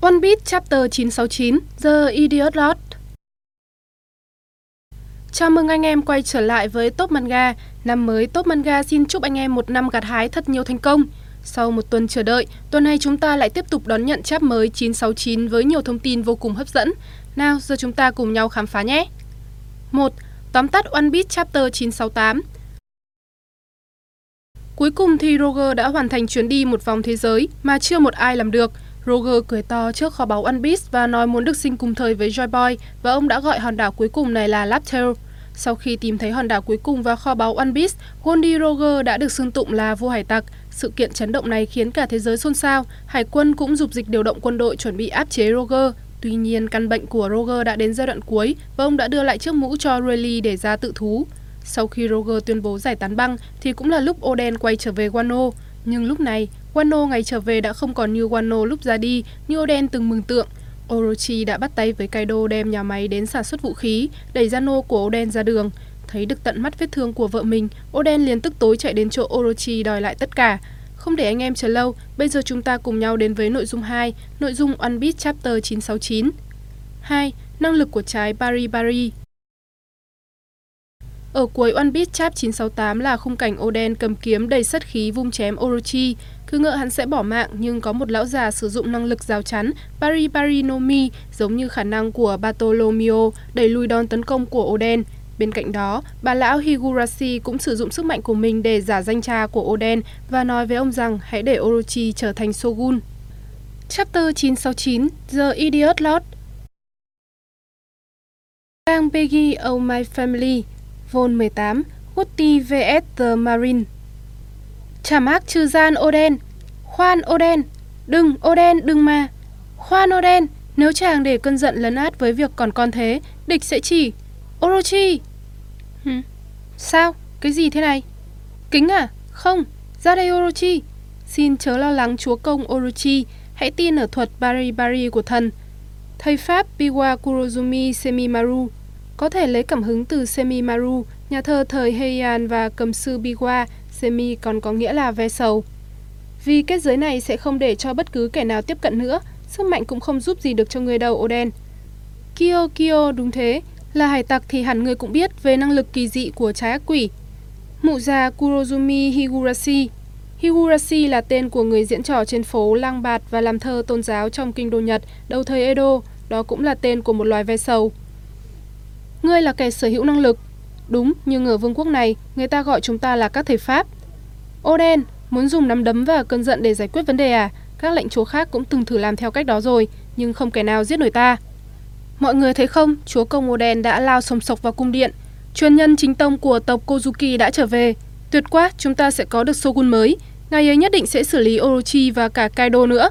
One Piece Chapter 969 The Idiot Lord. Chào mừng anh em quay trở lại với Top Manga. Năm mới Top Manga xin chúc anh em một năm gặt hái thật nhiều thành công. Sau một tuần chờ đợi, tuần này chúng ta lại tiếp tục đón nhận chap mới 969 với nhiều thông tin vô cùng hấp dẫn. Nào, giờ chúng ta cùng nhau khám phá nhé. 1. Tóm tắt One Piece Chapter 968 Cuối cùng thì Roger đã hoàn thành chuyến đi một vòng thế giới mà chưa một ai làm được. Roger cười to trước kho báu One và nói muốn được sinh cùng thời với Joy Boy và ông đã gọi hòn đảo cuối cùng này là Laptail. Sau khi tìm thấy hòn đảo cuối cùng và kho báu One Piece, Goldie Roger đã được xưng tụng là vua hải tặc. Sự kiện chấn động này khiến cả thế giới xôn xao, hải quân cũng dục dịch điều động quân đội chuẩn bị áp chế Roger. Tuy nhiên, căn bệnh của Roger đã đến giai đoạn cuối và ông đã đưa lại chiếc mũ cho Rayleigh để ra tự thú. Sau khi Roger tuyên bố giải tán băng thì cũng là lúc Oden quay trở về Wano. Nhưng lúc này, Wano ngày trở về đã không còn như Wano lúc ra đi như Oden từng mừng tượng. Orochi đã bắt tay với Kaido đem nhà máy đến sản xuất vũ khí, đẩy Zano của Oden ra đường. Thấy được tận mắt vết thương của vợ mình, Oden liền tức tối chạy đến chỗ Orochi đòi lại tất cả. Không để anh em chờ lâu, bây giờ chúng ta cùng nhau đến với nội dung 2, nội dung One Piece Chapter 969. 2. Năng lực của trái Bari Bari ở cuối One Piece chap 968 là khung cảnh Oden cầm kiếm đầy sắt khí vung chém Orochi. Cứ ngỡ hắn sẽ bỏ mạng nhưng có một lão già sử dụng năng lực rào chắn Bari giống như khả năng của Bartolomeo đẩy lùi đòn tấn công của Oden. Bên cạnh đó, bà lão Higurashi cũng sử dụng sức mạnh của mình để giả danh cha của Oden và nói với ông rằng hãy để Orochi trở thành Shogun. Chapter 969 The Idiot Lord Bang Peggy Oh My Family Vol 18 Gutti vs The Marine Chảm ác trừ gian Oden Khoan Oden Đừng Oden đừng mà Khoan Oden Nếu chàng để cơn giận lấn át với việc còn con thế Địch sẽ chỉ Orochi Hừ. Sao? Cái gì thế này? Kính à? Không Ra đây Orochi Xin chớ lo lắng chúa công Orochi Hãy tin ở thuật Bari Bari của thần Thầy Pháp Biwa Kurozumi Semimaru có thể lấy cảm hứng từ Semimaru, nhà thơ thời Heian và cầm sư Biwa, Semi còn có nghĩa là ve sầu. Vì kết giới này sẽ không để cho bất cứ kẻ nào tiếp cận nữa, sức mạnh cũng không giúp gì được cho người đầu Oden. Kyo Kyo đúng thế, là hải tặc thì hẳn người cũng biết về năng lực kỳ dị của trái ác quỷ. Mụ già Kurozumi Higurashi Higurashi là tên của người diễn trò trên phố lang bạt và làm thơ tôn giáo trong kinh đô Nhật đầu thời Edo, đó cũng là tên của một loài ve sầu. Ngươi là kẻ sở hữu năng lực. Đúng, nhưng ở vương quốc này, người ta gọi chúng ta là các thầy Pháp. Oden, muốn dùng nắm đấm và cơn giận để giải quyết vấn đề à? Các lệnh chúa khác cũng từng thử làm theo cách đó rồi, nhưng không kẻ nào giết nổi ta. Mọi người thấy không, chúa công Oden đã lao sồng sộc vào cung điện. Truyền nhân chính tông của tộc Kozuki đã trở về. Tuyệt quá, chúng ta sẽ có được Shogun mới. Ngài ấy nhất định sẽ xử lý Orochi và cả Kaido nữa.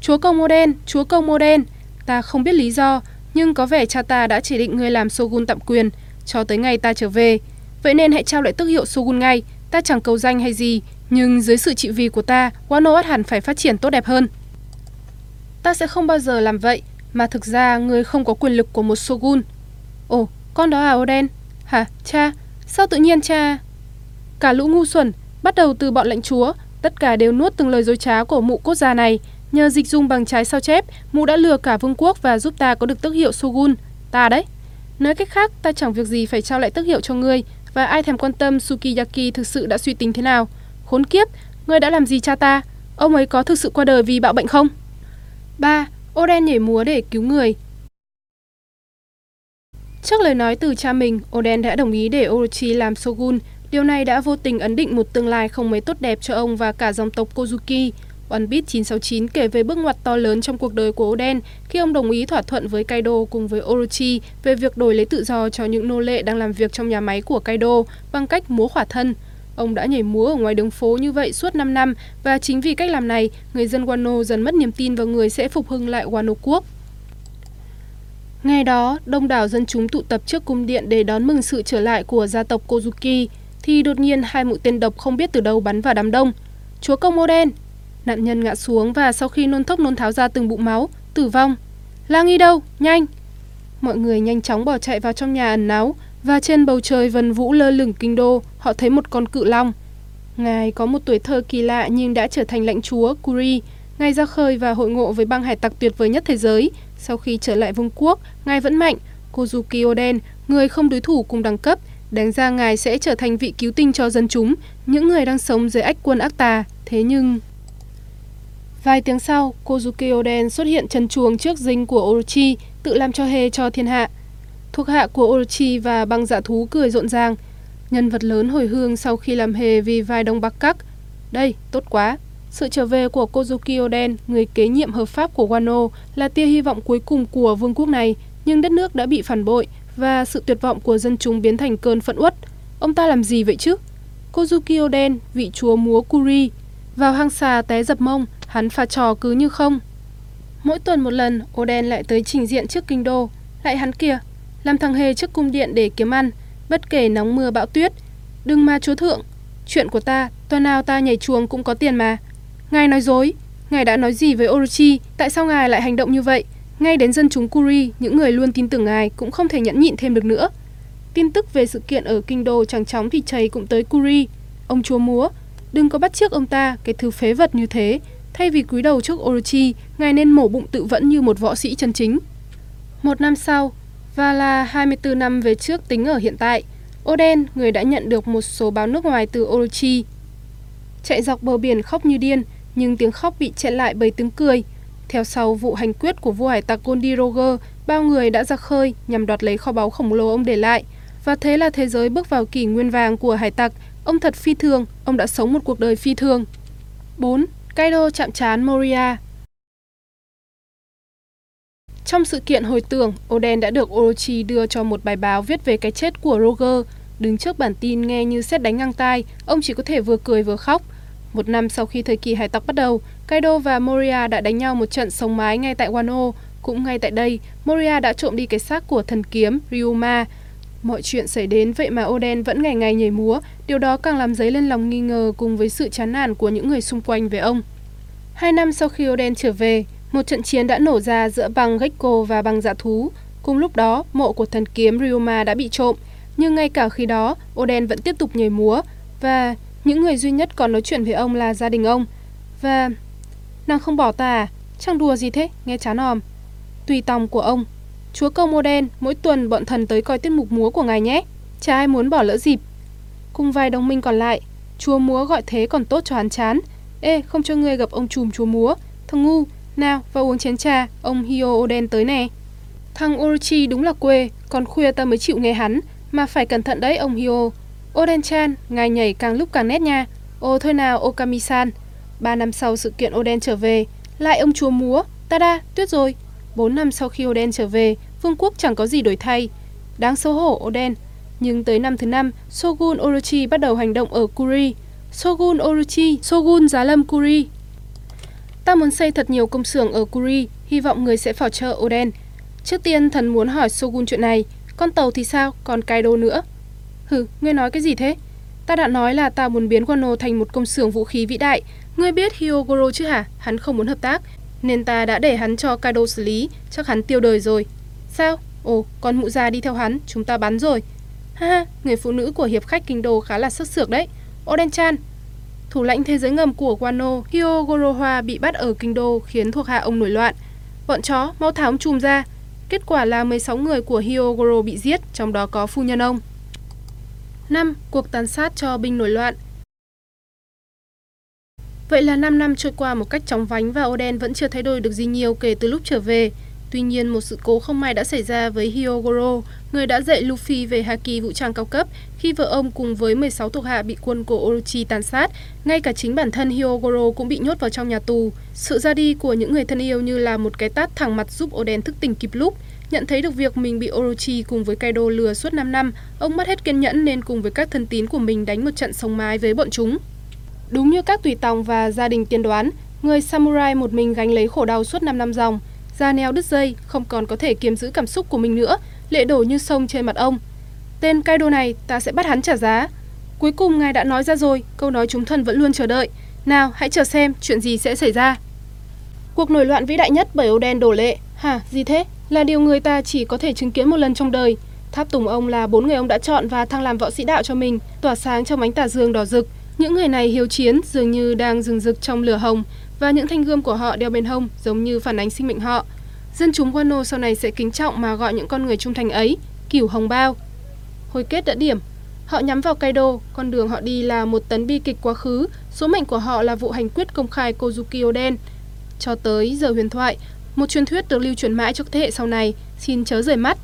Chúa công Oden, chúa công Oden, ta không biết lý do, nhưng có vẻ cha ta đã chỉ định người làm Shogun tạm quyền cho tới ngày ta trở về. Vậy nên hãy trao lại tước hiệu Shogun ngay, ta chẳng cầu danh hay gì, nhưng dưới sự trị vì của ta, Wano hẳn phải phát triển tốt đẹp hơn. Ta sẽ không bao giờ làm vậy, mà thực ra người không có quyền lực của một Shogun. Ồ, con đó à Oden? Hả, cha? Sao tự nhiên cha? Cả lũ ngu xuẩn, bắt đầu từ bọn lãnh chúa, tất cả đều nuốt từng lời dối trá của mụ cốt già này, Nhờ dịch dung bằng trái sao chép, mụ đã lừa cả vương quốc và giúp ta có được tước hiệu Shogun. Ta đấy. Nói cách khác, ta chẳng việc gì phải trao lại tước hiệu cho ngươi và ai thèm quan tâm Sukiyaki thực sự đã suy tính thế nào. Khốn kiếp, ngươi đã làm gì cha ta? Ông ấy có thực sự qua đời vì bạo bệnh không? 3. Oden nhảy múa để cứu người Trước lời nói từ cha mình, Oden đã đồng ý để Orochi làm Shogun. Điều này đã vô tình ấn định một tương lai không mấy tốt đẹp cho ông và cả dòng tộc Kozuki. One Beat 969 kể về bước ngoặt to lớn trong cuộc đời của Oden khi ông đồng ý thỏa thuận với Kaido cùng với Orochi về việc đổi lấy tự do cho những nô lệ đang làm việc trong nhà máy của Kaido bằng cách múa khỏa thân. Ông đã nhảy múa ở ngoài đường phố như vậy suốt 5 năm và chính vì cách làm này, người dân Wano dần mất niềm tin vào người sẽ phục hưng lại Wano quốc. Ngày đó, đông đảo dân chúng tụ tập trước cung điện để đón mừng sự trở lại của gia tộc Kozuki, thì đột nhiên hai mũi tên độc không biết từ đâu bắn vào đám đông. Chúa công Oden, Nạn nhân ngã xuống và sau khi nôn thốc nôn tháo ra từng bụng máu, tử vong. Lang y đâu? Nhanh! Mọi người nhanh chóng bỏ chạy vào trong nhà ẩn náu và trên bầu trời vần vũ lơ lửng kinh đô, họ thấy một con cự long. Ngài có một tuổi thơ kỳ lạ nhưng đã trở thành lãnh chúa Kuri. Ngài ra khơi và hội ngộ với băng hải tặc tuyệt vời nhất thế giới. Sau khi trở lại vương quốc, Ngài vẫn mạnh. Kozuki Oden, người không đối thủ cùng đẳng cấp, đánh ra Ngài sẽ trở thành vị cứu tinh cho dân chúng, những người đang sống dưới ách quân ác tà. Thế nhưng... Vài tiếng sau, Kozuki Oden xuất hiện trần chuồng trước dinh của Orochi, tự làm cho hề cho thiên hạ. Thuộc hạ của Orochi và băng dạ thú cười rộn ràng. Nhân vật lớn hồi hương sau khi làm hề vì vài đông bắc cắc. Đây, tốt quá. Sự trở về của Kozuki Oden, người kế nhiệm hợp pháp của Wano, là tia hy vọng cuối cùng của vương quốc này, nhưng đất nước đã bị phản bội và sự tuyệt vọng của dân chúng biến thành cơn phẫn uất. Ông ta làm gì vậy chứ? Kozuki Oden, vị chúa múa Kuri, vào hang xà té dập mông, hắn pha trò cứ như không. Mỗi tuần một lần, Oden lại tới trình diện trước kinh đô. Lại hắn kia làm thằng hề trước cung điện để kiếm ăn, bất kể nóng mưa bão tuyết. Đừng mà chúa thượng, chuyện của ta, tuần nào ta nhảy chuồng cũng có tiền mà. Ngài nói dối, ngài đã nói gì với Orochi, tại sao ngài lại hành động như vậy? Ngay đến dân chúng Kuri, những người luôn tin tưởng ngài cũng không thể nhẫn nhịn thêm được nữa. Tin tức về sự kiện ở kinh đô chẳng chóng thì chảy cũng tới Kuri. Ông chúa múa, đừng có bắt chiếc ông ta cái thứ phế vật như thế. Thay vì cúi đầu trước Orochi, ngài nên mổ bụng tự vẫn như một võ sĩ chân chính. Một năm sau, và là 24 năm về trước tính ở hiện tại, Oden, người đã nhận được một số báo nước ngoài từ Orochi, chạy dọc bờ biển khóc như điên, nhưng tiếng khóc bị chặn lại bởi tiếng cười. Theo sau vụ hành quyết của vua hải tặc Goldie Roger, bao người đã ra khơi nhằm đoạt lấy kho báu khổng lồ ông để lại. Và thế là thế giới bước vào kỷ nguyên vàng của hải tặc. Ông thật phi thường, ông đã sống một cuộc đời phi thường. 4. Kaido chạm trán Moria Trong sự kiện hồi tưởng, Oden đã được Orochi đưa cho một bài báo viết về cái chết của Roger. Đứng trước bản tin nghe như xét đánh ngang tai, ông chỉ có thể vừa cười vừa khóc. Một năm sau khi thời kỳ hải tặc bắt đầu, Kaido và Moria đã đánh nhau một trận sống mái ngay tại Wano. Cũng ngay tại đây, Moria đã trộm đi cái xác của thần kiếm Ryuma. Mọi chuyện xảy đến vậy mà Oden vẫn ngày ngày nhảy múa, điều đó càng làm dấy lên lòng nghi ngờ cùng với sự chán nản của những người xung quanh về ông. Hai năm sau khi Oden trở về, một trận chiến đã nổ ra giữa băng Gecko và băng dạ thú. Cùng lúc đó, mộ của thần kiếm Ryoma đã bị trộm, nhưng ngay cả khi đó, Oden vẫn tiếp tục nhảy múa và những người duy nhất còn nói chuyện với ông là gia đình ông. Và... Nàng không bỏ ta à? Chẳng đùa gì thế, nghe chán òm. Tùy tòng của ông. Chúa công mô đen, mỗi tuần bọn thần tới coi tiết mục múa của ngài nhé. Chả ai muốn bỏ lỡ dịp. Cùng vài đồng minh còn lại, chúa múa gọi thế còn tốt cho hắn chán. Ê, không cho ngươi gặp ông trùm chúa múa. Thằng ngu, nào, vào uống chén trà, ông Hio Oden tới nè. Thằng Orochi đúng là quê, còn khuya ta mới chịu nghe hắn, mà phải cẩn thận đấy ông Hio. Oden-chan, ngài nhảy càng lúc càng nét nha. Ồ thôi nào Okami-san. Ba năm sau sự kiện Oden trở về, lại ông chúa múa, tada, tuyết rồi. Bốn năm sau khi Oden trở về, vương quốc chẳng có gì đổi thay. Đáng xấu hổ Oden. Nhưng tới năm thứ năm, Shogun Orochi bắt đầu hành động ở Kuri. Shogun Orochi, Shogun Giá Lâm Kuri. Ta muốn xây thật nhiều công xưởng ở Kuri, hy vọng người sẽ phò trợ Oden. Trước tiên thần muốn hỏi Shogun chuyện này, con tàu thì sao, còn Kaido nữa. Hừ, ngươi nói cái gì thế? Ta đã nói là ta muốn biến Wano thành một công xưởng vũ khí vĩ đại. Ngươi biết Hyogoro chứ hả? Hắn không muốn hợp tác, nên ta đã để hắn cho Kaido xử lý, chắc hắn tiêu đời rồi. Sao? Ồ, con mụ già đi theo hắn, chúng ta bắn rồi. Ha ha, người phụ nữ của hiệp khách kinh đô khá là sức sược đấy. Oden-chan, thủ lãnh thế giới ngầm của Wano, Hyogoroha bị bắt ở kinh đô khiến thuộc hạ ông nổi loạn. Bọn chó, mau tháo ông chùm ra. Kết quả là 16 người của Hyogoro bị giết, trong đó có phu nhân ông. 5. Cuộc tàn sát cho binh nổi loạn Vậy là 5 năm trôi qua một cách chóng vánh và Oden vẫn chưa thay đổi được gì nhiều kể từ lúc trở về. Tuy nhiên, một sự cố không may đã xảy ra với Hyogoro, người đã dạy Luffy về haki vũ trang cao cấp khi vợ ông cùng với 16 thuộc hạ bị quân của Orochi tàn sát. Ngay cả chính bản thân Hyogoro cũng bị nhốt vào trong nhà tù. Sự ra đi của những người thân yêu như là một cái tát thẳng mặt giúp Oden thức tỉnh kịp lúc. Nhận thấy được việc mình bị Orochi cùng với Kaido lừa suốt 5 năm, ông mất hết kiên nhẫn nên cùng với các thân tín của mình đánh một trận sống mái với bọn chúng. Đúng như các tùy tòng và gia đình tiên đoán, người samurai một mình gánh lấy khổ đau suốt 5 năm dòng. Da neo đứt dây, không còn có thể kiềm giữ cảm xúc của mình nữa, lệ đổ như sông trên mặt ông. Tên Kaido này, ta sẽ bắt hắn trả giá. Cuối cùng ngài đã nói ra rồi, câu nói chúng thần vẫn luôn chờ đợi. Nào, hãy chờ xem chuyện gì sẽ xảy ra. Cuộc nổi loạn vĩ đại nhất bởi Oden đổ lệ. Hả, gì thế? Là điều người ta chỉ có thể chứng kiến một lần trong đời. Tháp tùng ông là bốn người ông đã chọn và thăng làm võ sĩ đạo cho mình, tỏa sáng trong ánh tà dương đỏ rực. Những người này hiếu chiến dường như đang rừng rực trong lửa hồng và những thanh gươm của họ đeo bên hông giống như phản ánh sinh mệnh họ. Dân chúng Wano sau này sẽ kính trọng mà gọi những con người trung thành ấy cửu hồng bao. Hồi kết đã điểm, họ nhắm vào Kaido, con đường họ đi là một tấn bi kịch quá khứ, số mệnh của họ là vụ hành quyết công khai Kozuki Oden. Cho tới giờ huyền thoại, một truyền thuyết được lưu truyền mãi cho thế hệ sau này, xin chớ rời mắt.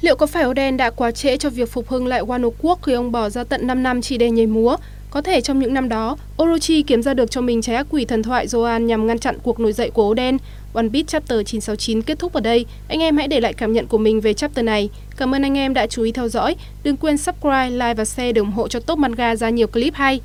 Liệu có phải Oden đã quá trễ cho việc phục hưng lại Wano quốc khi ông bỏ ra tận 5 năm chỉ để nhảy múa? Có thể trong những năm đó, Orochi kiếm ra được cho mình trái ác quỷ thần thoại Zoan nhằm ngăn chặn cuộc nổi dậy của Oden. One Piece chapter 969 kết thúc ở đây. Anh em hãy để lại cảm nhận của mình về chapter này. Cảm ơn anh em đã chú ý theo dõi. Đừng quên subscribe, like và share để ủng hộ cho Top Manga ra nhiều clip hay.